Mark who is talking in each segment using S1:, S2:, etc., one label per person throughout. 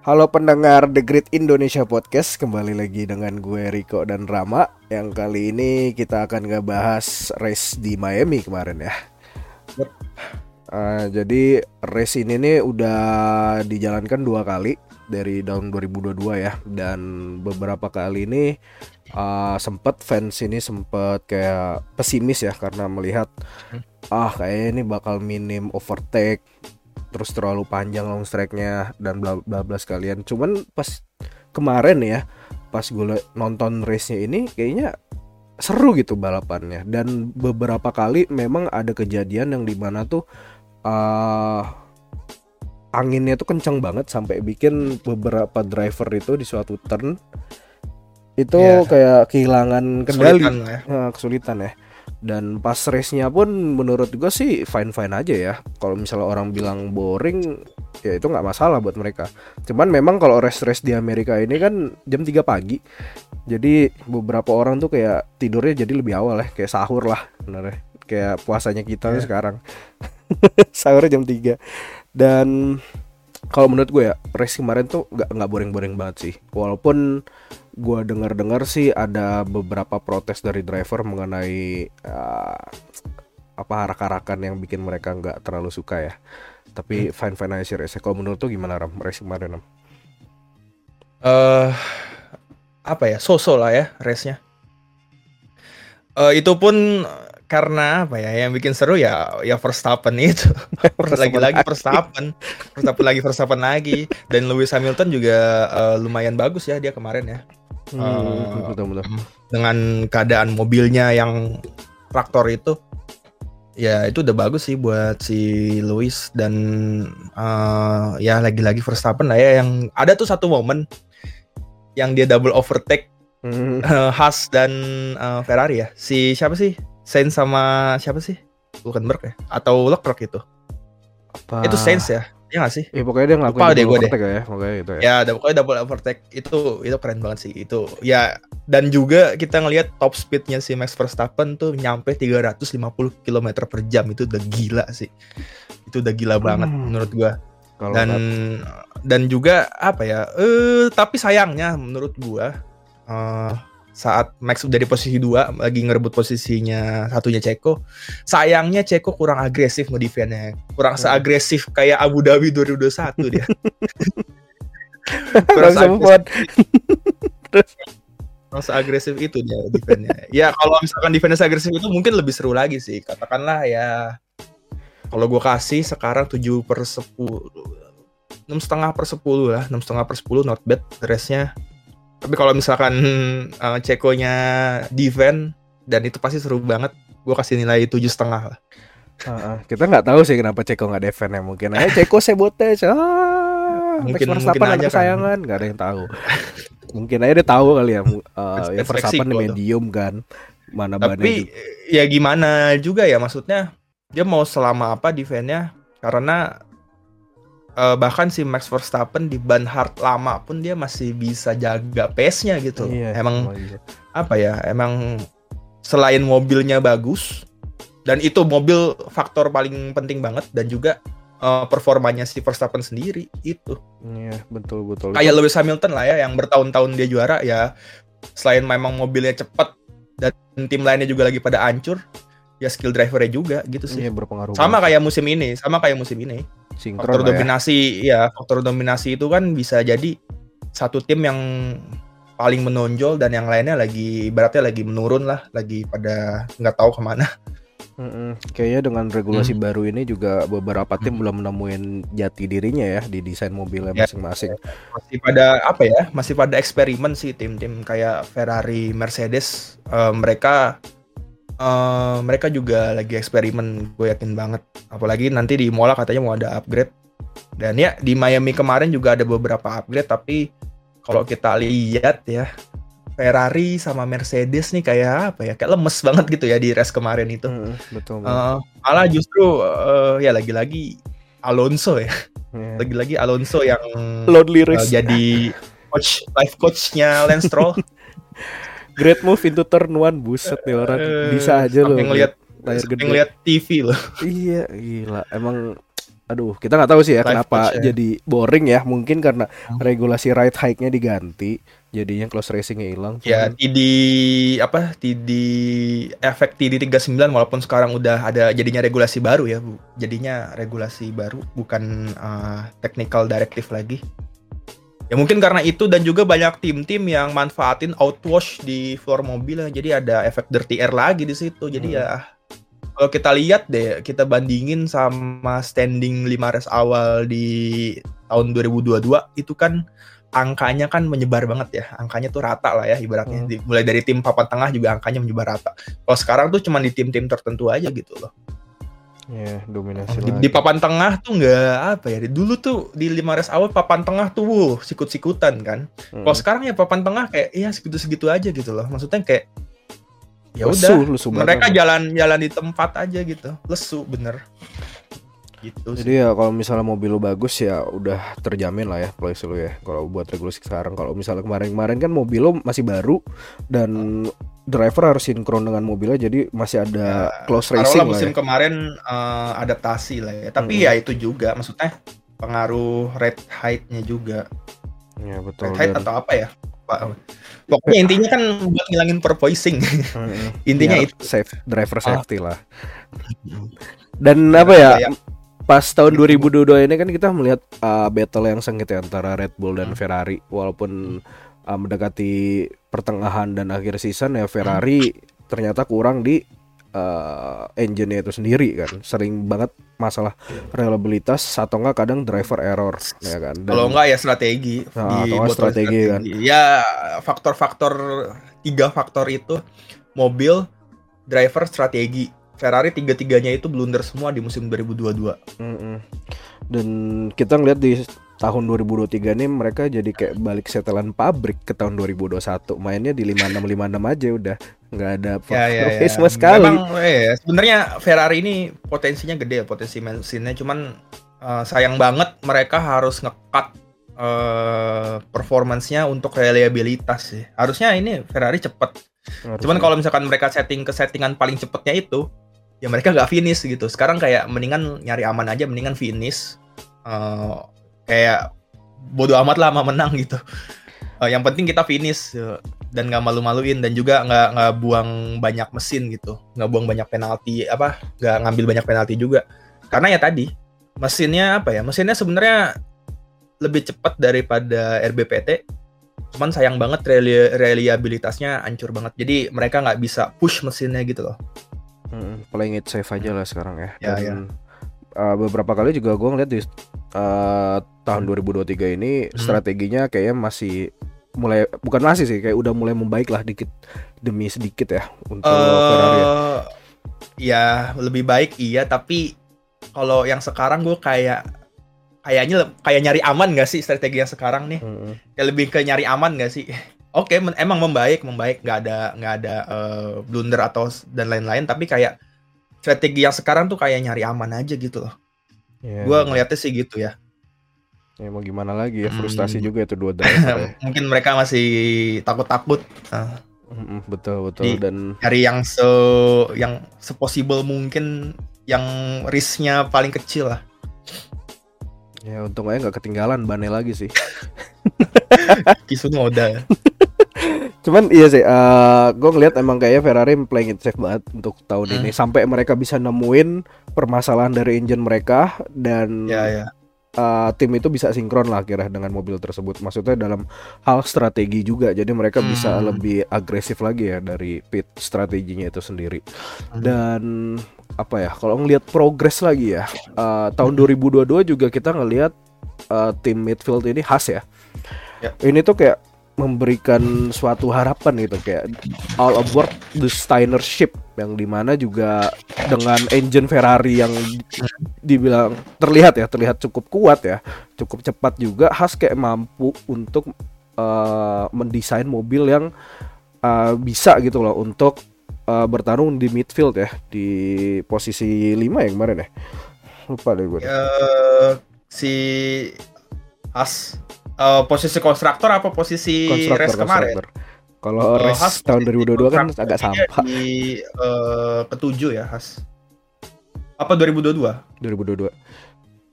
S1: Halo pendengar The Great Indonesia Podcast Kembali lagi dengan gue Riko dan Rama. Yang kali ini kita akan ngebahas race di Miami kemarin ya. Uh, Jadi race ini nih udah dijalankan dua kali Dari tahun 2022 ya. Dan beberapa kali ini uh, sempet fans ini sempet kayak pesimis ya Karena melihat Ah kayaknya ini bakal minim overtake terus terlalu panjang long strike-nya dan bla bla bla sekalian. Cuman pas kemarin ya, pas gue nonton race-nya ini kayaknya seru gitu balapannya dan beberapa kali memang ada kejadian yang di mana tuh uh, anginnya tuh kencang banget sampai bikin beberapa driver itu di suatu turn itu yeah. kayak kehilangan kendali kesulitan ya. Nah, kesulitan ya dan pas race-nya pun menurut gue sih fine fine aja ya. Kalau misalnya orang bilang boring ya itu nggak masalah buat mereka. Cuman memang kalau race race di Amerika ini kan jam 3 pagi. Jadi beberapa orang tuh kayak tidurnya jadi lebih awal ya. Kayak sahur lah bener kayak puasanya kita yeah. sekarang. Sahur jam 3 dan kalau menurut gue ya race kemarin tuh nggak nggak boring boring banget sih walaupun gue dengar-dengar sih ada beberapa protes dari driver mengenai uh, apa harak-harakan yang bikin mereka nggak terlalu suka ya. Tapi hmm. fine fine aja sih race. Kalau menurut tuh gimana ram race kemarin ram?
S2: Uh, apa ya so-so lah ya race-nya. Uh, itu pun karena apa ya yang bikin seru ya ya Verstappen itu lagi-lagi Verstappen Verstappen lagi Verstappen lagi dan Lewis Hamilton juga uh, lumayan bagus ya dia kemarin ya Hmm, uh, betul, betul. Dengan keadaan mobilnya yang traktor itu, ya itu udah bagus sih buat si Lewis dan uh, ya lagi-lagi Verstappen lah ya yang ada tuh satu momen yang dia double overtake hmm. uh, Haas dan uh, Ferrari ya. Si siapa sih? Sainz sama siapa sih? Bukan Merck ya? Atau Leclerc itu? Apa? Itu Sainz ya? Iya gak sih?
S1: Iya pokoknya dia ngelakuin
S2: Lupa double overtake
S1: ya, pokoknya
S2: itu ya. Ya, pokoknya double overtake itu itu keren banget sih itu. Ya dan juga kita ngelihat top speednya si Max Verstappen tuh nyampe 350 km per jam itu udah gila sih. Itu udah gila banget hmm. menurut gua. Kalo dan dan juga apa ya? Eh tapi sayangnya menurut gua uh, saat Max udah di posisi dua lagi ngerebut posisinya satunya Ceko sayangnya Ceko kurang agresif ngedefendnya kurang hmm. seagresif kayak Abu Dhabi 2021 dia. Kurang sempat kurang seagresif itu dia defendnya ya kalau misalkan defense agresif itu mungkin lebih seru lagi sih. Katakanlah ya kalau gue kasih sekarang 7 per 10 enam setengah per 10 lah. Enam setengah per 10 not bad. Restnya tapi kalau misalkan uh, Cekonya defend dan itu pasti seru banget, gue kasih nilai tujuh setengah lah.
S1: Uh, kita nggak tahu sih kenapa Ceko nggak defend ya mungkin aja Ceko sabotage ah mungkin Max mungkin aja kesayangan kan. nggak ada yang tahu. Mungkin aja dia tahu kali ya uh, ya Verstappen medium kan mana
S2: tapi ya gimana juga ya maksudnya dia mau selama apa defendnya karena uh, bahkan si Max Verstappen di ban hard lama pun dia masih bisa jaga pace-nya gitu. Iya, emang iya. apa ya? Emang selain mobilnya bagus dan itu mobil faktor paling penting banget dan juga uh, performanya si Verstappen sendiri itu.
S1: Iya, betul betul.
S2: Kayak Lewis Hamilton lah ya yang bertahun-tahun dia juara ya selain memang mobilnya cepat dan tim lainnya juga lagi pada hancur, ya skill drivernya juga gitu sih. Iya, berpengaruh. Sama banget. kayak musim ini, sama kayak musim ini. Sinkron faktor ya. dominasi ya. ya, faktor dominasi itu kan bisa jadi satu tim yang paling menonjol dan yang lainnya lagi ibaratnya lagi menurun lah, lagi pada nggak tahu ke mana.
S1: Mm-mm. Kayaknya dengan regulasi hmm. baru ini juga beberapa tim hmm. belum menemuin jati dirinya ya di desain mobilnya ya, masing-masing.
S2: Masih pada apa ya? Masih pada eksperimen sih tim-tim kayak Ferrari, Mercedes. Uh, mereka uh, mereka juga lagi eksperimen gue yakin banget. Apalagi nanti di Mola katanya mau ada upgrade. Dan ya di Miami kemarin juga ada beberapa upgrade tapi kalau kita lihat ya Ferrari sama Mercedes nih kayak apa ya kayak lemes banget gitu ya di race kemarin itu. Hmm, betul, betul. Uh, malah justru uh, ya lagi-lagi Alonso ya. Yeah. lagi-lagi Alonso yang uh, jadi coach life coachnya Lance Stroll
S1: Great move into turn one buset nih orang bisa aja loh.
S2: Ngeliat layar gede. Ngeliat TV loh.
S1: iya, gila. Emang aduh kita nggak tahu sih ya
S2: Live
S1: kenapa
S2: coach ya.
S1: jadi boring ya mungkin karena
S2: Hmm.
S1: regulasi ride hike-nya diganti jadinya close racingnya hilang
S2: Ya TD apa TD efek TD 39 walaupun sekarang udah ada jadinya regulasi baru ya Bu. Jadinya regulasi baru bukan uh, technical directive lagi. Ya mungkin karena itu dan juga banyak tim-tim yang manfaatin outwash di floor mobil jadi ada efek dirty air lagi di situ. Jadi
S1: Hmm.
S2: ya kalau kita lihat deh kita bandingin sama standing 5 race awal di tahun 2022 itu kan angkanya kan menyebar banget ya angkanya tuh rata lah ya ibaratnya
S1: Hmm.
S2: Mulai dari tim papan tengah juga angkanya menyebar rata kalau sekarang tuh cuma di tim-tim tertentu aja gitu loh
S1: ya dominasi
S2: di,
S1: lagi.
S2: di papan tengah tuh nggak apa ya dulu tuh di lima race awal papan tengah tuh wuh, sikut-sikutan kan
S1: Mm.
S2: kalau sekarang ya papan tengah kayak ya segitu-segitu aja gitu loh maksudnya kayak ya udah mereka jalan-jalan di tempat aja gitu lesu bener gitu sih.
S1: Jadi ya kalau misalnya mobil lu bagus ya udah terjamin lah ya place lu ya. Kalau buat regulasi sekarang kalau misalnya kemarin-kemarin kan mobil lu masih baru dan driver harus sinkron dengan mobilnya jadi masih ada
S2: Ya,
S1: close racing lah
S2: musim
S1: ya.
S2: kemarin eh, adaptasi lah ya tapi
S1: Mm-mm.
S2: ya itu juga maksudnya pengaruh rate height-nya juga
S1: Ya betul.
S2: rate height
S1: dan-
S2: atau apa ya Pak? pokoknya intinya kan buat ngilangin pervoicing
S1: Mm-mm.
S2: intinya
S1: Biar
S2: itu
S1: safe driver
S2: Ah.
S1: safety lah. Dan apa ya?
S2: kayak-
S1: Pas tahun 2022 ini kan kita melihat uh, battle yang sengit ya antara Red Bull dan
S2: Hmm.
S1: Ferrari walaupun uh, mendekati pertengahan dan akhir season ya Ferrari ternyata kurang di uh, engine itu sendiri kan. Sering banget masalah reliabilitas atau enggak kadang driver error ya kan. Dan-
S2: kalau enggak ya strategi
S1: Nah, atau enggak
S2: botol
S1: strategi kan.
S2: ya faktor-faktor tiga faktor itu mobil driver strategi. Ferrari tiga-tiganya itu blunder semua di musim 2022
S1: Mm-mm. Dan kita ngeliat di tahun 2023 nih mereka jadi kayak balik setelan pabrik ke tahun 2021 mainnya di 5656 aja udah nggak ada
S2: ya ya, ya.
S1: sama sekali
S2: Memang eh, sebenarnya Ferrari ini potensinya gede ya potensi mesinnya cuman eh, sayang banget mereka harus ngekat eh performance-nya untuk reliabilitas sih. Harusnya ini Ferrari cepet.
S1: Harusnya.
S2: Cuman kalau misalkan mereka setting ke settingan paling cepetnya itu, ya mereka nggak finish gitu. Sekarang kayak mendingan nyari aman aja, mendingan finish. Eh, kayak bodoh amat lah sama menang gitu. Eh, yang penting kita finish eh, dan nggak malu-maluin dan juga nggak nggak buang banyak mesin gitu, nggak buang banyak penalti apa, nggak ngambil banyak penalti juga. Karena ya tadi mesinnya apa ya? Mesinnya sebenarnya lebih cepat daripada RBPT. Cuman sayang banget reli- reliabilitasnya hancur banget. Jadi mereka nggak bisa push mesinnya gitu loh.
S1: Mm, playing it safe aja lah sekarang ya.
S2: Ya,
S1: Dan uh, beberapa kali juga gue ngeliat di uh, tahun 2023 ini
S2: Hmm.
S1: strateginya kayaknya masih mulai bukan masih sih kayak udah mulai membaik lah dikit demi sedikit ya untuk Ferrari. ya.
S2: Ya lebih baik iya, tapi kalau yang sekarang gue kayak kayaknya kayak nyari aman gak sih strategi yang sekarang nih?
S1: Mm-mm.
S2: Kayak lebih ke nyari aman gak sih? Oke, men- emang membaik, membaik, nggak ada nggak ada eh, blunder atau dan lain-lain, tapi kayak strategi yang sekarang tuh kayak nyari aman aja gitu loh.
S1: Ya,
S2: Gue ngelihatnya sih gitu ya.
S1: ya mau gimana lagi ya
S2: Hmm.
S1: frustasi juga itu dua driver ya.
S2: Mungkin mereka masih takut-takut nah,
S1: betul betul
S2: Di-
S1: dan
S2: nyari yang se yang sepossible mungkin yang risknya paling kecil lah.
S1: ya untung aja nggak ketinggalan bannya lagi sih.
S2: Kisunoda.
S1: Cuman iya sih, gue ngeliat emang kayaknya Ferrari playing it safe banget untuk tahun
S2: Hmm.
S1: ini sampai mereka bisa nemuin permasalahan dari engine mereka dan
S2: ya ya.
S1: uh, tim itu bisa sinkron lah kira dengan mobil tersebut. Maksudnya dalam hal strategi juga, jadi mereka bisa
S2: Hmm.
S1: lebih agresif lagi ya dari pit strateginya itu sendiri.
S2: Hmm.
S1: Dan apa ya, kalau ngelihat progres lagi ya, uh, tahun 2022 juga kita ngelihat uh, tim midfield ini khas ya.
S2: Ya.
S1: Ini tuh kayak memberikan suatu harapan gitu kayak all aboard the Steiner ship yang di mana juga dengan engine Ferrari yang dibilang terlihat ya terlihat cukup kuat ya cukup cepat juga Haas kayak mampu untuk uh, mendesain mobil yang uh, bisa gitu loh untuk uh, bertarung di midfield ya di posisi 5 ya kemarin ya. Lupa deh gue
S2: Eh, si As eh, posisi konstruktor apa posisi race kemarin?
S1: kalau
S2: Eh,
S1: race
S2: Haas
S1: tahun
S2: posisi
S1: 2022 kan agak sampah
S2: Di eh, ketujuh ya Has. Apa 2022?
S1: 2022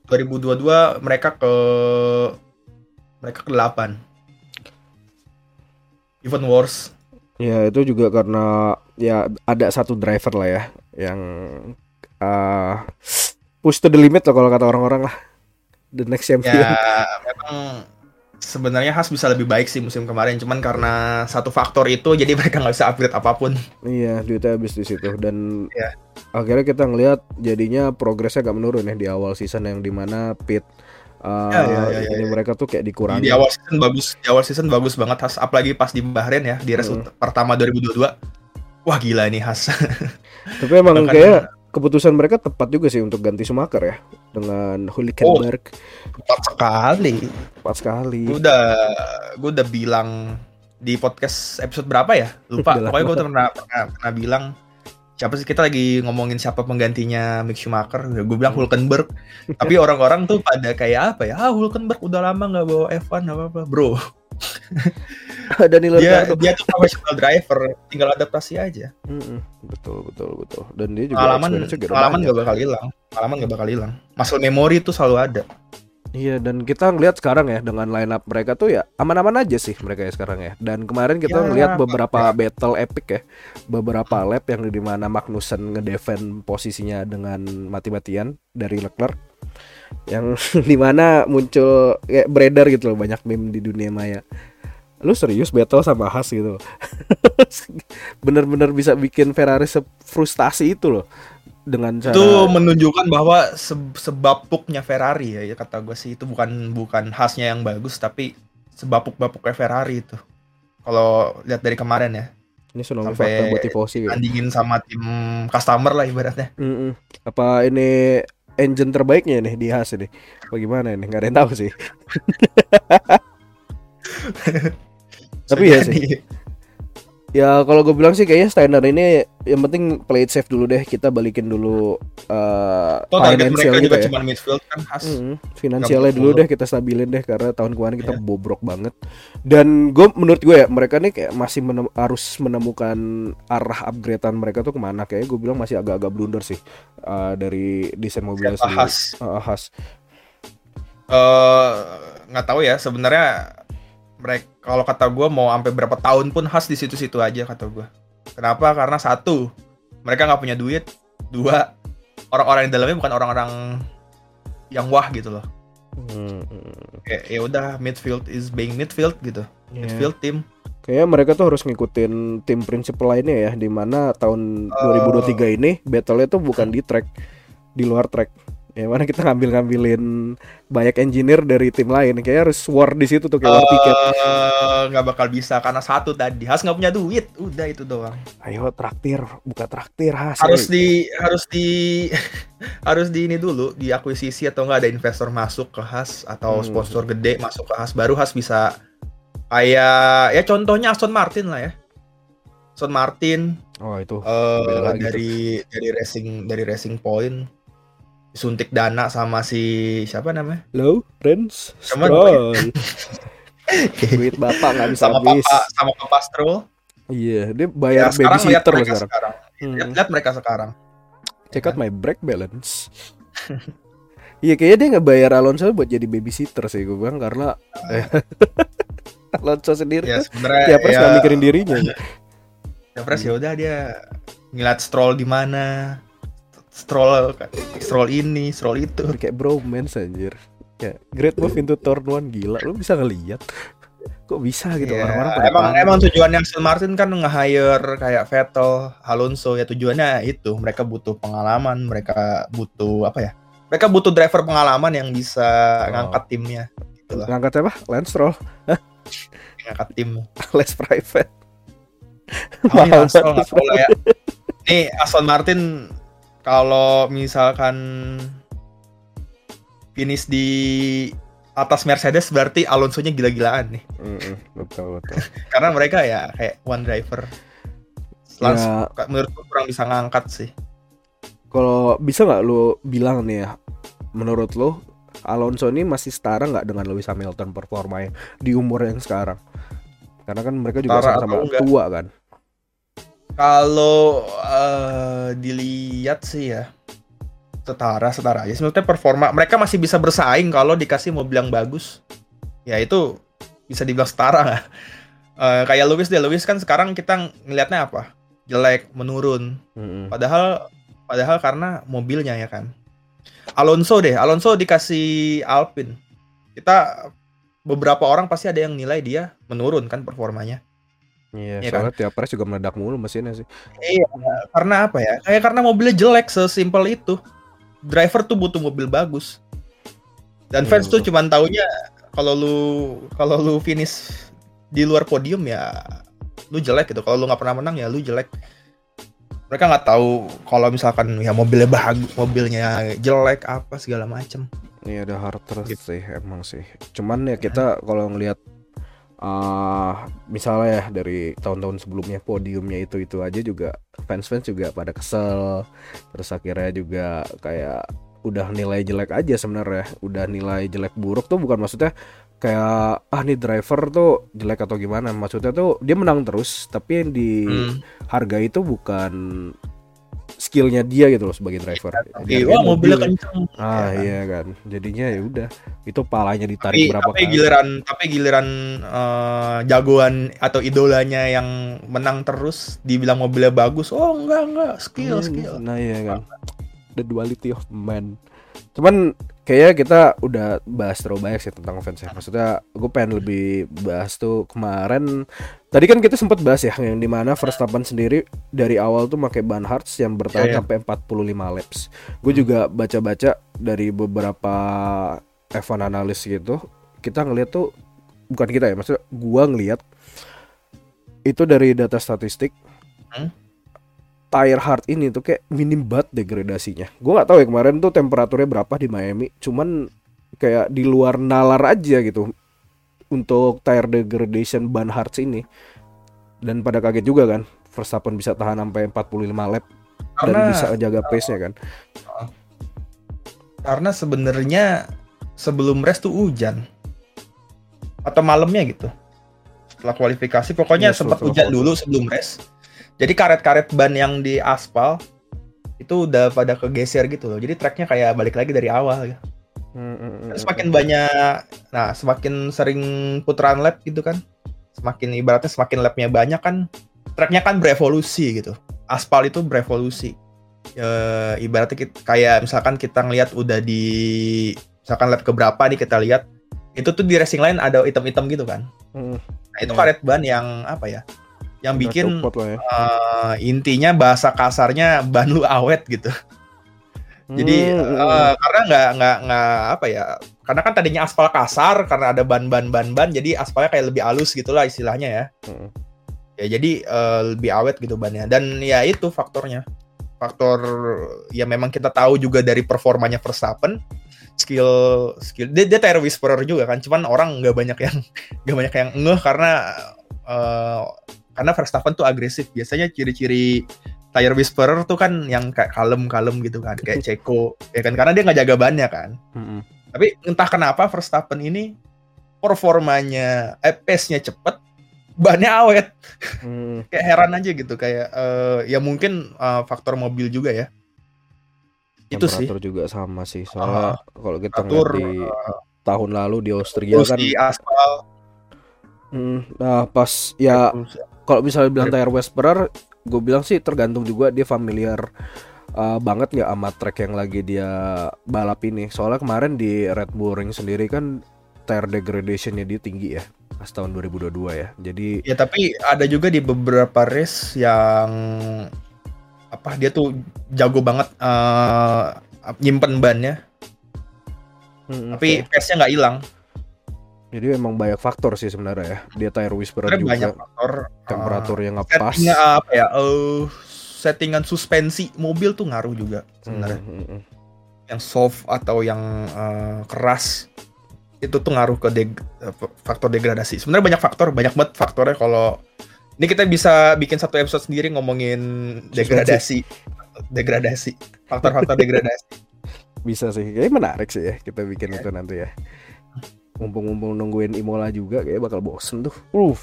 S2: 2022 mereka ke mereka ke 8. Even worse.
S1: Ya itu juga karena ya ada satu driver lah ya yang uh, push to the limit lah kalau kata orang-orang lah the next champion.
S2: Ya memang sebenarnya Has bisa lebih baik sih musim kemarin cuman karena satu faktor itu jadi mereka nggak bisa upgrade apa pun.
S1: Iya duitnya habis di situ dan ya. akhirnya kita ngelihat jadinya progresnya gak menurun ya di awal season yang di mana Pit Uh, ya, ya, ya, ini ya. mereka tuh kayak dikurangi.
S2: Di awal season bagus, di awal season bagus banget Has, apalagi pas di Bahrain ya di race hmm. pertama 2022. Wah gila ini Has.
S1: Tapi emang kayak keputusan mereka tepat juga sih untuk ganti Schumacher ya dengan Hulkenberg.
S2: Oh, tepat sekali.
S1: Tepat sekali.
S2: Gue udah gue udah bilang di podcast episode berapa ya? Lupa. Pokoknya gue pernah, pernah pernah bilang siapa sih kita lagi ngomongin siapa penggantinya Mick Schumacher gue bilang hmm. Hulkenberg tapi orang-orang tuh pada kayak apa ya ah Hulkenberg udah lama nggak bawa F1 apa apa bro
S1: dan
S2: dia dia tuh professional driver tinggal adaptasi aja.
S1: Mm betul betul betul. Dan dia juga
S2: pengalaman pengalaman nggak bakal hilang. Pengalaman nggak bakal hilang. Muscle memory tuh selalu ada.
S1: Iya dan kita ngelihat sekarang ya dengan line up mereka tuh ya aman-aman aja sih mereka ya sekarang ya. Dan kemarin kita ya, ngelihat beberapa ya. battle epic ya, beberapa lap yang di mana Magnussen ngedefend posisinya dengan mati-matian dari Leclerc yang di mana muncul kayak beredar gitu loh banyak meme di dunia maya. Lu serius battle sama Haas gitu Bener-bener bisa bikin Ferrari frustasi itu loh dengan cara
S2: itu menunjukkan bahwa se sebapuknya Ferrari ya, ya kata gue sih itu bukan bukan khasnya yang bagus tapi sebapuk-bapuknya Ferrari itu kalau lihat dari kemarin ya
S1: ini tsunami fakta buat tifosi
S2: ya. Andingin sama tim customer lah ibaratnya
S1: mm -mm. apa ini engine terbaiknya nih di Haas ini. Bagaimana ini? Nggak ada yang tahu sih. Tapi ya sih Ya kalau gue bilang sih kayaknya Steiner ini yang penting play it safe dulu deh. Kita balikin dulu uh,
S2: oh, finansial juga ya. cuma midfield kan khas. Mm -hmm.
S1: Finansialnya dulu deh kita stabilin deh karena tahun kemarin kita yeah. bobrok banget. Dan gue menurut gue ya mereka nih kayak masih menem harus menemukan arah upgradean mereka tuh ke mana. Kayaknya gue bilang masih agak-agak blunder sih uh, dari desain mobilnya
S2: sendiri. Has.
S1: Uh, has.
S2: Uh, nggak tahu ya sebenarnya mereka kalau kata gue mau sampai berapa tahun pun khas di situ-situ aja kata gue. Kenapa? Karena satu, mereka nggak punya duit. Dua, orang-orang di dalamnya bukan orang-orang yang wah gitu loh. Hmm. Kayak ya udah midfield is being midfield gitu. Yeah. Midfield team.
S1: Kayaknya mereka tuh harus ngikutin tim prinsip lainnya ya, di mana tahun uh, 2023 ini battle-nya tuh bukan di track, di luar track ya mana kita ngambil ngambilin banyak engineer dari tim lain. Kayak harus war di situ tuh kayak war tiket.
S2: Eh, nggak bakal bisa karena satu tadi Has nggak punya duit. Udah itu doang.
S1: Ayo traktir buka traktir Has.
S2: Harus di harus di harus di ini dulu di akuisisi atau nggak ada investor masuk ke Has atau hmm. sponsor gede masuk ke Has. Baru Has bisa kayak ya contohnya Aston Martin lah ya. Aston Martin
S1: oh itu.
S2: uh, dari dari racing dari racing point suntik dana sama si siapa namanya?
S1: Low Prince Stroll. Duit bapak nggak bisa
S2: sama
S1: habis.
S2: Papa, sama papa Stroll.
S1: Iya, dia bayar ya, babysitter loh sekarang.
S2: sekarang. Hmm. Lihat, lihat mereka sekarang.
S1: Check out my brake balance. Iya kayaknya dia nggak bayar Alonso buat jadi babysitter sih gue bilang karena eh, Alonso sendiri ya, tiap harus ya, mikirin dirinya.
S2: Tiap ya udah dia ngeliat Stroll di mana, stroll stroll ini stroll itu.
S1: Kayak bromance anjir. Ya great move into turn one gila. Lu bisa ngeliat. Kok bisa gitu? Yeah. orang-orang pada
S2: emang panik. emang tujuannya Aston Martin kan nge-hire kayak Vettel, Alonso. Ya tujuannya itu. Mereka butuh pengalaman mereka butuh apa ya? Mereka butuh driver pengalaman yang bisa oh. ngangkat timnya.
S1: Gitu ngangkat apa? Lance Stroll?
S2: Ngangkat tim.
S1: Less private.
S2: Oh, ya, Aston, ya. nih Aston Martin kalau misalkan finish di atas Mercedes berarti Alonso-nya gila-gilaan nih.
S1: Mm, betul betul.
S2: Karena mereka ya kayak one driver. Langsung ya, menurutku kurang bisa ngangkat sih.
S1: Kalau bisa nggak lo bilang nih ya, menurut lo Alonso ini masih setara nggak dengan Lewis Hamilton performanya di umur yang sekarang? Karena kan mereka juga sama-sama tua kan.
S2: Kalau uh, dilihat sih ya, setara setara aja sebenarnya performa mereka masih bisa bersaing kalau dikasih mobil yang bagus. Ya itu bisa dibilang setara. Nggak uh, kayak Lewis deh. Lewis kan sekarang kita ngelihatnya apa? Jelek menurun.
S1: Mm-mm.
S2: padahal padahal karena mobilnya ya kan. Alonso deh. Alonso dikasih Alpine. Kita beberapa orang pasti ada yang nilai dia menurun kan performanya
S1: Iya,
S2: Iya
S1: soalnya tiap race juga meledak mulu mesinnya sih.
S2: Iya, karena apa ya? Kayak karena mobilnya jelek, sesimpel itu. Driver tuh butuh mobil bagus. Dan
S1: Iya,
S2: fans tuh
S1: betul.
S2: cuman taunya kalau lu kalau lu finish di luar podium ya lu jelek gitu. Kalau lu nggak pernah menang ya lu jelek. Mereka nggak tahu kalau misalkan ya mobilnya bagus, mobilnya jelek apa segala macem.
S1: Iya ada hard terus
S2: Gitu.
S1: sih emang sih. Cuman ya kita kalau ngelihat ah misalnya ya dari tahun-tahun sebelumnya podiumnya itu itu aja juga fans-fans juga pada kesel. Terus akhirnya juga kayak udah nilai jelek aja sebenarnya. Udah nilai jelek buruk tuh bukan maksudnya kayak ah nih driver tuh jelek atau gimana. Maksudnya tuh dia menang terus tapi yang di
S2: Hmm.
S1: harga itu bukan skillnya dia gitu loh sebagai driver.
S2: Iya,
S1: Dihargain
S2: wah mobilnya
S1: mobil.
S2: kenceng.
S1: Ah
S2: Ya kan?
S1: iya kan. Jadinya ya udah itu palanya
S2: tapi,
S1: ditarik berapa
S2: tapi
S1: kali.
S2: giliran tapi giliran eh, jagoan atau idolanya yang menang terus dibilang mobilnya bagus oh enggak enggak skill
S1: Iya,
S2: skill
S1: Nah iya kan. The duality of man. Cuman kayaknya kita udah bahas terlalu banyak sih tentang fans ya. Maksudnya gue pengen lebih bahas tuh kemarin. Tadi kan kita sempat bahas ya yang di mana Verstappen sendiri dari awal tuh pakai ban hards yang bertahan
S2: Iya, iya.
S1: sampai 45 laps. Gue juga baca-baca dari beberapa F1 analis gitu. Kita ngeliat tuh bukan kita ya, maksudnya gua ngeliat itu dari data statistik
S2: Hmm?
S1: tire hard ini tuh kayak minim banget degradasinya. Gue nggak tahu ya kemarin tuh temperaturnya berapa di Miami. Cuman kayak di luar nalar aja gitu untuk tire degradation ban hards ini. Dan pada kaget juga kan Verstappen bisa tahan sampai 45 lap dan
S2: karena
S1: bisa jaga pace-nya kan.
S2: karena sebenarnya sebelum race tuh hujan atau malamnya gitu setelah kualifikasi pokoknya
S1: Iya,
S2: sempat hujan dulu sebelum race jadi karet-karet ban yang di aspal itu udah pada kegeser gitu loh jadi tracknya kayak balik lagi dari awal ya.
S1: Hmm, hmm,
S2: semakin banyak nah semakin sering putaran lap gitu kan semakin ibaratnya semakin lapnya banyak kan tracknya kan berevolusi gitu aspal itu berevolusi Eh, ibaratnya kita, kayak misalkan kita ngelihat udah di misalkan lap keberapa nih kita lihat itu tuh di racing line ada item-item gitu kan
S1: hmm.
S2: nah itu
S1: Iya.
S2: karet ban yang apa ya yang
S1: Udah
S2: bikin
S1: ya.
S2: eh, intinya bahasa kasarnya ban lu awet gitu jadi
S1: Hmm,
S2: eh, karena nggak nggak nggak apa ya? Karena kan tadinya aspal kasar karena ada ban-ban ban-ban jadi aspalnya kayak lebih halus gitulah istilahnya ya.
S1: hmm.
S2: Ya jadi eh, lebih awet gitu bannya. Dan ya itu faktornya. Faktor ya memang kita tahu juga dari performanya Verstappen skill skill dia, dia tire whisperer juga kan cuman orang nggak banyak yang nggak banyak yang ngeh karena eh, karena Verstappen tuh agresif biasanya ciri-ciri tire whisperer tuh kan yang kayak kalem-kalem gitu kan kayak Ceko ya kan? Karena dia nggak jaga bannya kan.
S1: Hmm, hmm.
S2: tapi entah kenapa Verstappen ini performanya eh pace-nya cepet bannya awet.
S1: Hmm.
S2: kayak heran aja gitu kayak eh, ya mungkin eh, faktor mobil juga ya. Itu sih.
S1: Temperatur juga sama sih. Soalnya kalau kita ngeliat di tahun lalu di Austria
S2: terus
S1: kan
S2: di aspal
S1: Hmm, nah pas ya kalau misalnya bilang tire whisperer gue bilang sih tergantung juga dia familiar uh, banget nggak sama track yang lagi dia balap ini soalnya kemarin di Red Bull Ring sendiri kan tire degradationnya dia tinggi ya pas tahun 2022 ya jadi
S2: Ya tapi ada juga di beberapa race yang apa dia tuh jago banget eh nyimpen bannya,
S1: hmm,
S2: tapi
S1: oke.
S2: pace-nya nggak hilang.
S1: Jadi emang banyak faktor sih sebenarnya ya dia tire whisperer
S2: Sebenarnya
S1: juga
S2: banyak faktor eh,
S1: temperatur yang nggak pas
S2: apa ya? eh settingan suspensi mobil tuh ngaruh juga sebenarnya.
S1: Hmm, hmm.
S2: Yang soft atau yang eh, keras itu tuh ngaruh ke deg- faktor degradasi. Sebenarnya banyak faktor, banyak banget faktornya kalau ini kita bisa bikin satu episode sendiri ngomongin degradasi, degradasi, faktor-faktor degradasi.
S1: bisa sih kayaknya menarik sih ya kita bikin itu nanti ya mumpung-mumpung nungguin Imola juga kayak bakal bosen tuh uh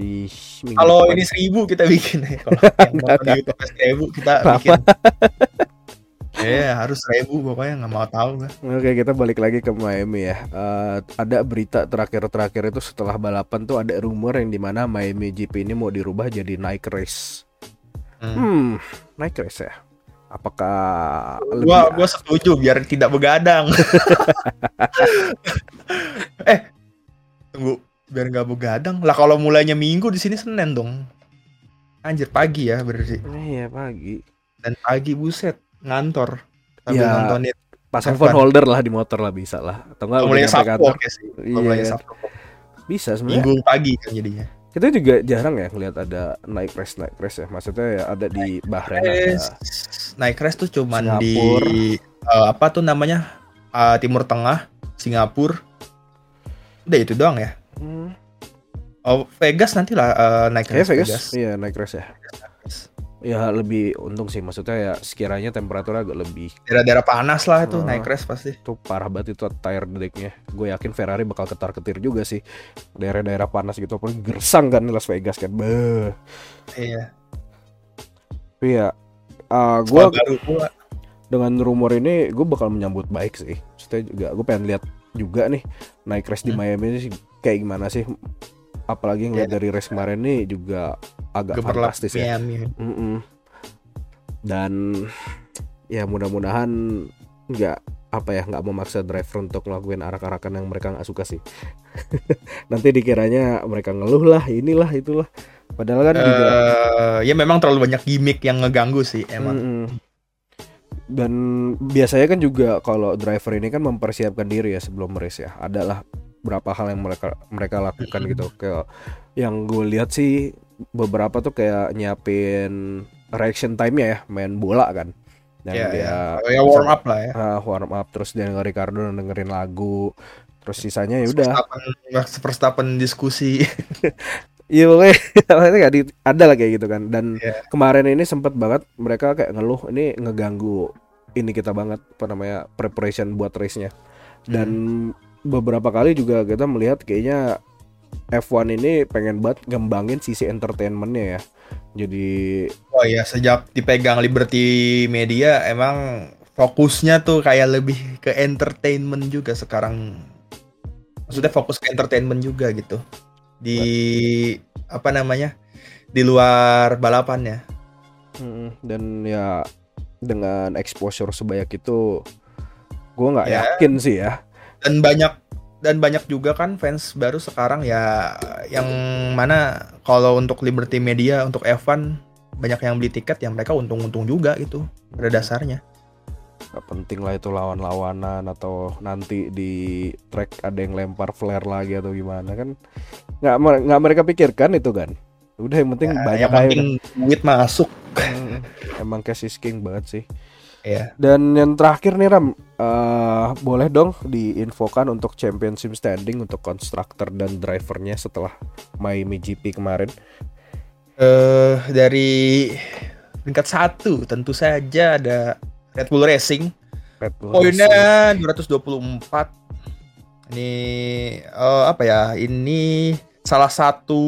S1: Ih, minggu
S2: Kalau ini seribu kita bikin ya. Kalau yang di YouTube seribu kita
S1: Kenapa?
S2: bikin. Iya harus seribu pokoknya nggak mau tahu gue.
S1: Oke kita balik lagi ke Miami ya. Uh, ada berita terakhir-terakhir itu setelah balapan tuh ada rumor yang di mana Miami GP ini mau dirubah jadi night race. Hmm, hmm night race ya. Apakah
S2: gua lebih... gua setuju biar tidak begadang. eh tunggu biar nggak begadang lah kalau mulainya minggu di sini senin dong. Anjir pagi ya berarti.
S1: Iya pagi.
S2: Dan pagi buset ngantor sambil
S1: ya, nontonin pasang phone holder lah di motor lah bisa lah atau enggak
S2: mulai Sabtu oke sih
S1: iya. Sabtu bisa sebenarnya
S2: minggu pagi kan jadinya
S1: kita juga jarang ya ngelihat ada naik race naik race ya. Maksudnya ya ada di Bahrain ada
S2: naik race tuh cuman Singapura. di uh, apa tuh namanya? Uh, Timur Tengah Singapura. Udah itu doang ya? Hmm. oh Vegas nanti lah uh, naik
S1: race Vegas. Vegas. iya naik race ya ya lebih untung sih. Maksudnya ya sekiranya temperatur agak lebih
S2: daerah-daerah panas lah itu uh, naik crash pasti.
S1: itu parah banget itu tire decknya. Gue yakin Ferrari bakal ketar ketir juga sih. Daerah-daerah panas gitu apalagi gersang kan Las Vegas kan. Beuh.
S2: iya.
S1: Tapi ya uh, gue dengan rumor ini gue bakal menyambut baik sih. Maksudnya juga gue pengen lihat juga nih naik di hmm. Miami ini kayak gimana sih apalagi ngeliat yeah. dari race kemarin ini juga agak Gemerlap fantastis ya. Mm -mm. Dan ya mudah-mudahan nggak apa ya nggak memaksa driver untuk ngelakuin arak-arakan yang mereka nggak suka sih. Nanti dikiranya mereka ngeluh lah, inilah itulah. Padahal kan uh, juga
S2: ya memang terlalu banyak gimmick yang ngeganggu sih emang. Mm -mm.
S1: Dan biasanya kan juga kalau driver ini kan mempersiapkan diri ya sebelum race ya. Adalah berapa hal yang mereka mereka lakukan gitu. Kayak yang gue lihat sih beberapa tuh kayak nyiapin reaction time ya main bola kan.
S2: Dan yeah, dia yeah. ya warm up lah ya. Uh,
S1: warm up terus dia denger Ricardo dengerin lagu. Terus sisanya ya udah.
S2: Verstappen diskusi.
S1: Iya pokoknya ada lah kayak gitu kan. Dan yeah. kemarin ini sempet banget mereka kayak ngeluh ini ngeganggu ini kita banget apa namanya preparation buat race-nya. Dan hmm beberapa kali juga kita melihat kayaknya F1 ini pengen banget ngembangin sisi entertainmentnya ya. Jadi
S2: oh ya sejak dipegang Liberty Media emang fokusnya tuh kayak lebih ke entertainment juga sekarang. Maksudnya fokus ke entertainment juga gitu. Di apa namanya? Di luar balapannya.
S1: Dan ya dengan exposure sebanyak itu gue nggak ya. yakin sih ya
S2: dan banyak dan banyak juga kan fans baru sekarang ya yang mana kalau untuk Liberty Media untuk Evan banyak yang beli tiket yang mereka untung-untung juga itu pada dasarnya.
S1: Gak penting lah itu lawan-lawanan atau nanti di track ada yang lempar flare lagi atau gimana kan. Nggak nggak mereka pikirkan itu kan udah yang penting ya, banyak yang
S2: penting duit masuk.
S1: Hmm, emang cash is king banget sih
S2: Iya.
S1: Dan yang terakhir nih Ram, uh, boleh dong diinfokan untuk championship standing untuk konstruktor dan drivernya setelah Miami GP kemarin?
S2: Uh, dari peringkat satu tentu saja ada Red Bull Racing. Red Bull Poinnya Racing. 224. Ini uh, apa ya? Ini salah satu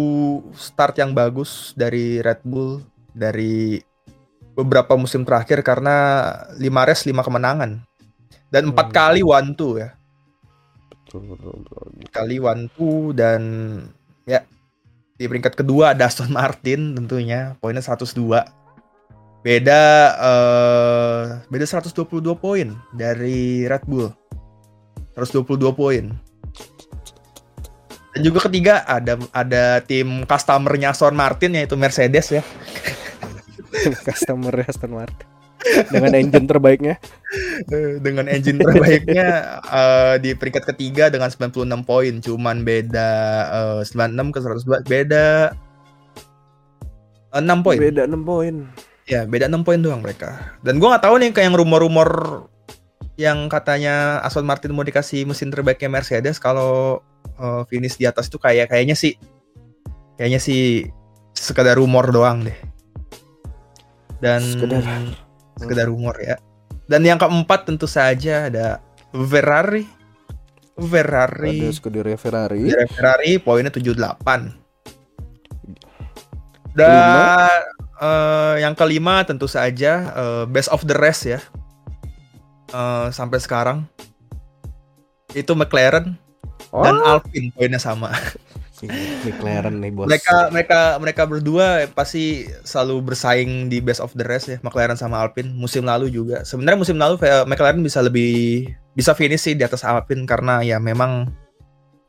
S2: start yang bagus dari Red Bull dari beberapa musim terakhir karena lima race lima kemenangan. Dan empat hmm. kali one two ya. Betul, betul, betul. kali one two dan ya di peringkat kedua ada Aston Martin tentunya poinnya 102 beda uh, beda 122 poin dari Red Bull. 122 poin. Dan juga ketiga ada ada tim customernya Aston Martin yaitu Mercedes ya
S1: customer Aston Martin. Dengan engine terbaiknya.
S2: Dengan engine terbaiknya uh, di peringkat ketiga dengan 96 poin. Cuman beda uh, 96 ke 102 beda uh, 6 poin.
S1: Beda 6 poin.
S2: Ya beda 6 poin doang mereka. Dan gua nggak tahu nih kayak yang rumor-rumor yang katanya Aston Martin mau dikasih mesin terbaiknya Mercedes kalau uh, finish di atas itu kayak kayaknya sih kayaknya sih sekadar rumor doang deh dan sekedar sekedar humor ya. Dan yang keempat tentu saja ada Ferrari. Ferrari.
S1: Ada Scuderia Ferrari.
S2: Scuderia Ferrari poinnya 78. Dan uh, yang kelima tentu saja uh, best of the rest ya. uh, sampai sekarang itu McLaren
S1: Oh,
S2: dan Alpine poinnya sama.
S1: McLaren nih bos.
S2: mereka mereka mereka berdua pasti selalu bersaing di best of the rest ya McLaren sama Alpine musim lalu juga. Sebenarnya musim lalu eh, McLaren bisa lebih bisa finish sih di atas Alpine karena ya memang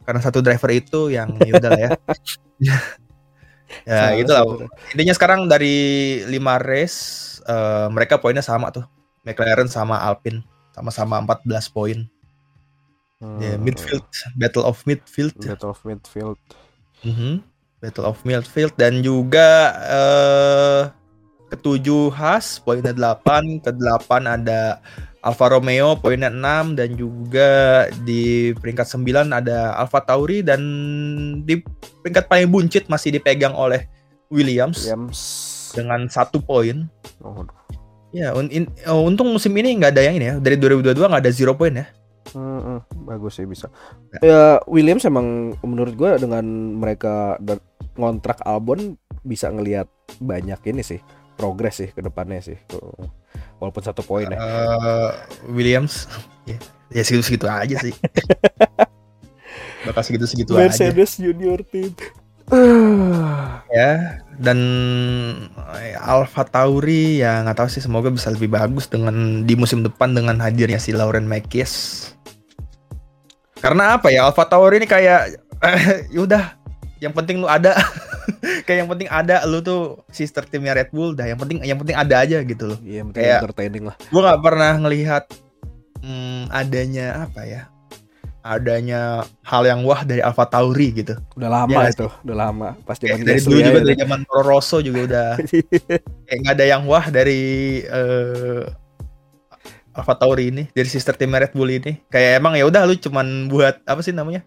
S2: karena satu driver itu yang ya udah lah ya. Ya
S1: Salah
S2: gitu lah intinya sekarang dari lima race eh, mereka poinnya sama tuh. McLaren sama Alpine sama-sama 14 poin.
S1: Hmm,
S2: ya midfield battle of midfield.
S1: Battle of midfield.
S2: Mhm. Battle of Midfield dan juga eh ketujuh Haas poinnya 8, ke-8 ada Alfa Romeo poinnya 6 dan juga di peringkat 9 ada Alfa Tauri dan di peringkat paling buncit masih dipegang oleh Williams
S1: Williams.
S2: dengan satu poin.
S1: Oh,
S2: Ya, un- in- oh, untung musim ini nggak ada yang ini ya. Dari 2022 nggak ada zero poin ya.
S1: Mm-mm, bagus sih bisa. Ya Williams emang menurut gue dengan mereka ngontrak Albon bisa ngelihat banyak ini sih progres sih ke depannya sih. Walaupun satu poin ya.
S2: Eh, Williams ya, ya segitu-segitu aja sih. Bakal segitu-segitu aja.
S1: Mercedes Junior Team.
S2: Ya dan eh, Alfa Tauri ya nggak tahu sih semoga bisa lebih bagus dengan di musim depan dengan hadirnya si Lauren Marquez karena apa ya Alfa Tauri ini kayak eh, yaudah yang penting lu ada. Kayak yang penting ada lu tuh sister timnya Red Bull dah. Yang penting yang penting ada aja gitu loh.
S1: Iya, yang penting
S2: Kayak-
S1: entertaining lah.
S2: gue nggak pernah ngelihat hmm, adanya apa ya adanya hal yang wah dari Alfa Tauri gitu
S1: Udah lama
S2: Iya
S1: itu, udah lama. Pas zaman
S2: dari dulu
S1: aja
S2: juga
S1: itu.
S2: dari zaman Toro Rosso juga udah kayak nggak ada yang wah dari eh Alfa Tauri ini dari sister tim Red Bull ini kayak emang ya udah lu cuman buat apa sih namanya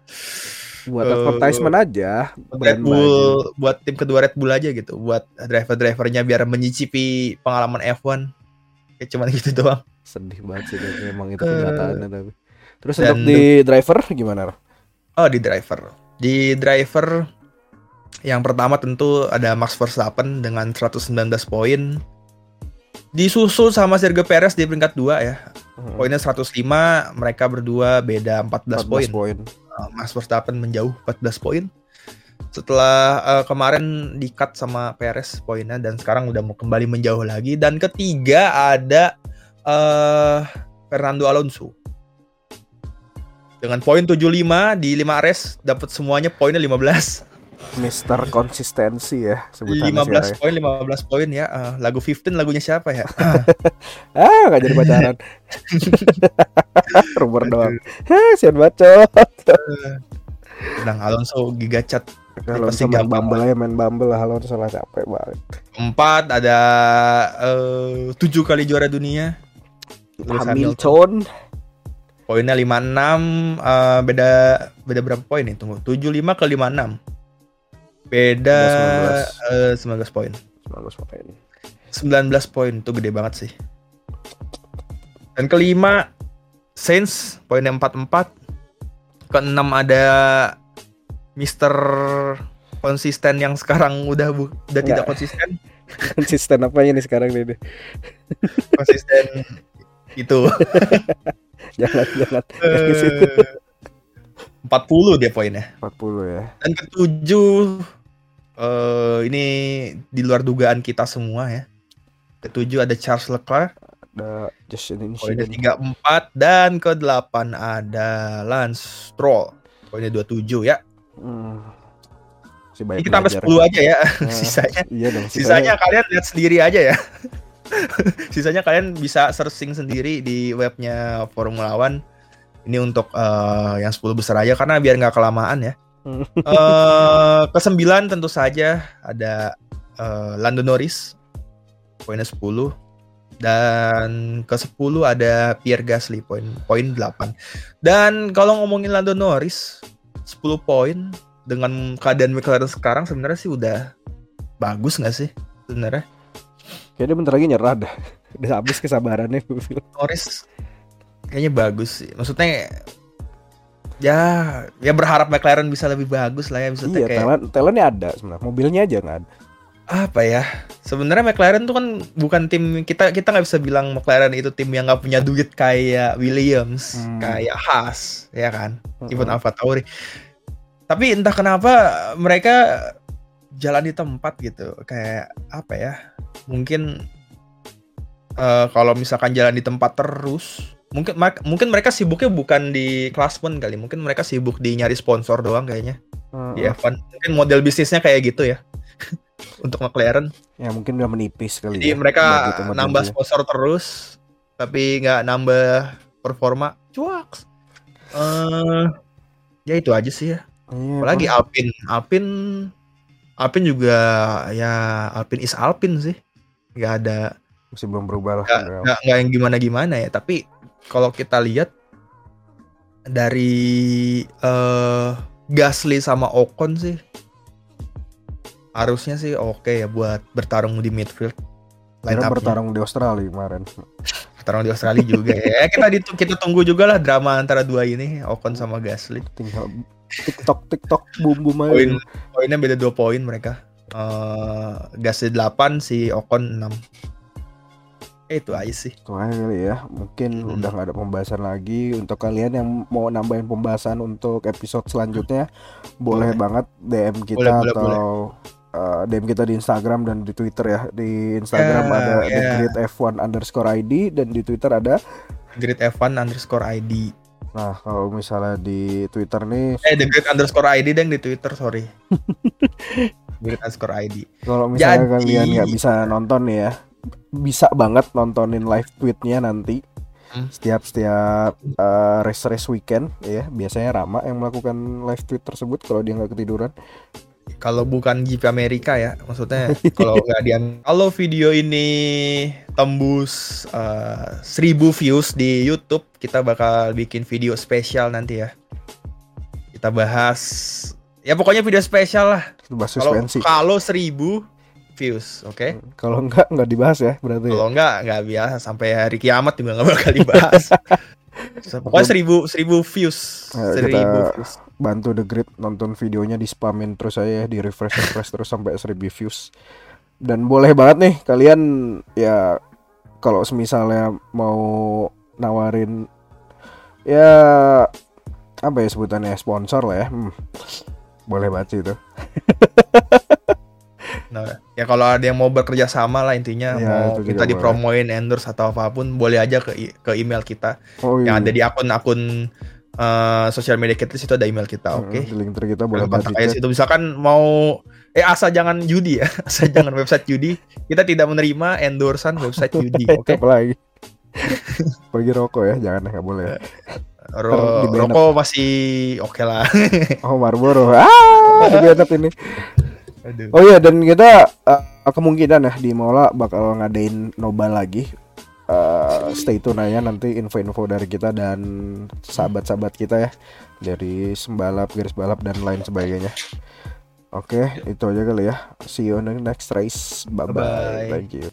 S1: buat
S2: Eh,
S1: advertisement aja.
S2: Red Bull
S1: baju.
S2: buat tim kedua Red Bull aja gitu buat driver-drivernya biar menyicipi pengalaman F1 kayak cuman gitu doang
S1: Sedih banget sih dan emang itu
S2: Eh,
S1: kenyataannya tapi. Terus
S2: dan-
S1: untuk di driver gimana?
S2: Oh di driver. Di driver yang pertama tentu ada Max Verstappen dengan 119 poin. Disusul sama Sergio Perez di peringkat 2 ya.
S1: Hmm,
S2: poinnya 105 mereka berdua beda 14,
S1: 14
S2: poin.
S1: poin.
S2: Uh, Max Verstappen menjauh 14 poin. Setelah uh, kemarin di cut sama Perez poinnya dan sekarang udah mau kembali menjauh lagi. Dan ketiga ada uh, Fernando Alonso dengan poin 75 di 5 race dapat semuanya poinnya 15
S1: Mister konsistensi ya sebutannya
S2: 15
S1: sekarang.
S2: poin 15 poin ya Uh, lagu 15 lagunya siapa ya
S1: Ah, nggak jadi pacaran. Rumor doang. Heh, sian bacot.
S2: Nah, Alonso gigacat
S1: Kalau
S2: pasti
S1: main Bumble aja main Bumble lah kalau salah capek banget.
S2: Empat ada eh, tujuh kali juara dunia. Lewis
S1: Hamilton.
S2: Poinnya 56 eh, beda beda berapa poin nih? Tunggu. 75 ke 56. Beda eh, 19 poin.
S1: 19 poin.
S2: 19 poin itu gede banget sih. Dan kelima Saints poinnya 44. Keenam ada Mister konsisten yang sekarang udah bu- udah tidak
S1: Nggak.
S2: konsisten.
S1: Konsisten apanya nih sekarang nih?
S2: Konsisten itu.
S1: Jangan jangan. Jangan ke situ.
S2: Eh, 40 dia poinnya.
S1: 40 ya.
S2: Dan ketujuh eh ini di luar dugaan kita semua ya. Ketujuh ada Charles Leclerc
S1: Ada Justin
S2: poinnya 34 dan ke-8 ada Lance Stroll poinnya 27 ya.
S1: Hmm. Si
S2: kita sampai
S1: belajar.
S2: 10 aja ya.
S1: Nah,
S2: sisanya
S1: Iya dong.
S2: sisanya kalian lihat sendiri aja ya. sisanya kalian bisa searching sendiri di webnya Formula One. Ini untuk eh, yang 10 besar aja karena biar nggak kelamaan ya.
S1: Hmm.
S2: Eh kesembilan tentu saja ada eh, Lando Norris poinnya 10 dan ke 10 ada Pierre Gasly poin poin 8. Dan kalau ngomongin Lando Norris 10 poin dengan keadaan McLaren sekarang sebenarnya sih udah bagus nggak sih sebenarnya?
S1: Kayaknya bentar lagi nyerah dah. Udah habis kesabarannya gue bilang.
S2: Norris kayaknya bagus sih. Maksudnya ya ya berharap McLaren bisa lebih bagus lah ya bisa
S1: Iya,
S2: kayak
S1: talent talentnya ada sebenarnya. Mobilnya aja nggak ada.
S2: apa ya sebenarnya McLaren tuh kan bukan tim kita kita nggak bisa bilang McLaren itu tim yang nggak punya duit kayak Williams hmm. kayak Haas ya kan hmm. even Alfa Tauri tapi entah kenapa mereka jalan di tempat gitu kayak apa ya mungkin uh, kalau misalkan jalan di tempat terus mungkin mungkin mereka sibuknya bukan di kelas pun kali mungkin mereka sibuk di nyari sponsor doang kayaknya di F1 mungkin model bisnisnya kayak gitu ya untuk McLaren.
S1: Ya mungkin udah menipis kali.
S2: Jadi ya. mereka gitu nambah sponsor terus, tapi nggak nambah performa. Cuak. Uh, ya itu aja sih ya. Iya, Apalagi. Alpin, Alpin, Alpin juga ya Alpin is Alpin sih. Nggak ada.
S1: Masih belum berubah lah.
S2: Nggak, nggak yang gimana-gimana ya. Tapi kalau kita lihat dari uh, Gasly sama Ocon sih harusnya sih oke okay ya buat bertarung di midfield.
S1: Line bertarung di Australia kemarin.
S2: Bertarung di Australia juga ya. Kita di, kita tunggu juga lah drama antara dua ini, Ocon sama Gasly.
S1: Tinggal TikTok TikTok boom boom aja.
S2: Poin poinnya beda dua poin mereka. Uh, Gasly 8 si Ocon 6. Eh, itu aja sih.
S1: Itu aja kali ya. Mungkin hmm. udah gak ada pembahasan lagi. Untuk kalian yang mau nambahin pembahasan untuk episode selanjutnya, boleh, boleh banget DM kita boleh, boleh, atau boleh uh, DM kita di Instagram dan di Twitter ya. Di Instagram yeah, ada yeah. The Great F1 underscore ID dan di Twitter ada
S2: Great F1 underscore ID.
S1: Nah, kalau misalnya di Twitter nih
S2: Eh, The Great underscore ID dan di Twitter, sorry. Great underscore ID.
S1: Kalau misalnya Jadi... kalian nggak bisa nonton nih ya, bisa banget nontonin live tweetnya nanti. Hmm. Setiap setiap uh, race race weekend ya biasanya Rama yang melakukan live tweet tersebut kalau dia nggak ketiduran
S2: kalau bukan GP Amerika ya maksudnya kalau nggak dia kalau video ini tembus uh, eh, 1000 views di YouTube kita bakal bikin video spesial nanti ya. Kita bahas ya pokoknya video spesial lah. Kalau kalau 1000 views oke? Okay?
S1: kalau nggak nggak dibahas ya berarti
S2: kalau nggak nggak biasa sampai hari kiamat juga nggak bakal dibahas. Pokoknya seribu seribu views
S1: seribu views bantu The Grid nonton videonya di spamin terus saya di refresh refresh terus sampai 1000 views. Dan boleh banget nih kalian ya kalau semisalnya mau nawarin ya apa ya sebutannya sponsor lah ya. Hmm, boleh banget sih itu.
S2: Nah, ya kalau ada yang mau bekerja sama lah intinya ya, mau kita dipromoin endorse atau apa pun boleh aja ke ke email kita oh, iya. yang ada di akun-akun uh, sosial media kita situ ada email kita, oke? Okay?
S1: link kita boleh
S2: kontak aja situ. Misalkan mau eh asal jangan judi ya, asal jangan website judi. Kita tidak menerima endorsan website judi, oke? Okay?
S1: Apalagi pergi rokok ya, jangan nggak boleh.
S2: Ro rokok masih oke okay lah.
S1: oh Marlboro, ah, lebih ini. Aduh. Oh iya dan kita uh, kemungkinan ya di Mola bakal ngadain nobar lagi uh, stay tune aja nanti info-info dari kita dan sahabat-sahabat kita ya dari sembalap, garis balap dan lain sebagainya. Oke, okay, itu aja kali ya. See you on the next race. Bye bye. bye, -bye. Thank you.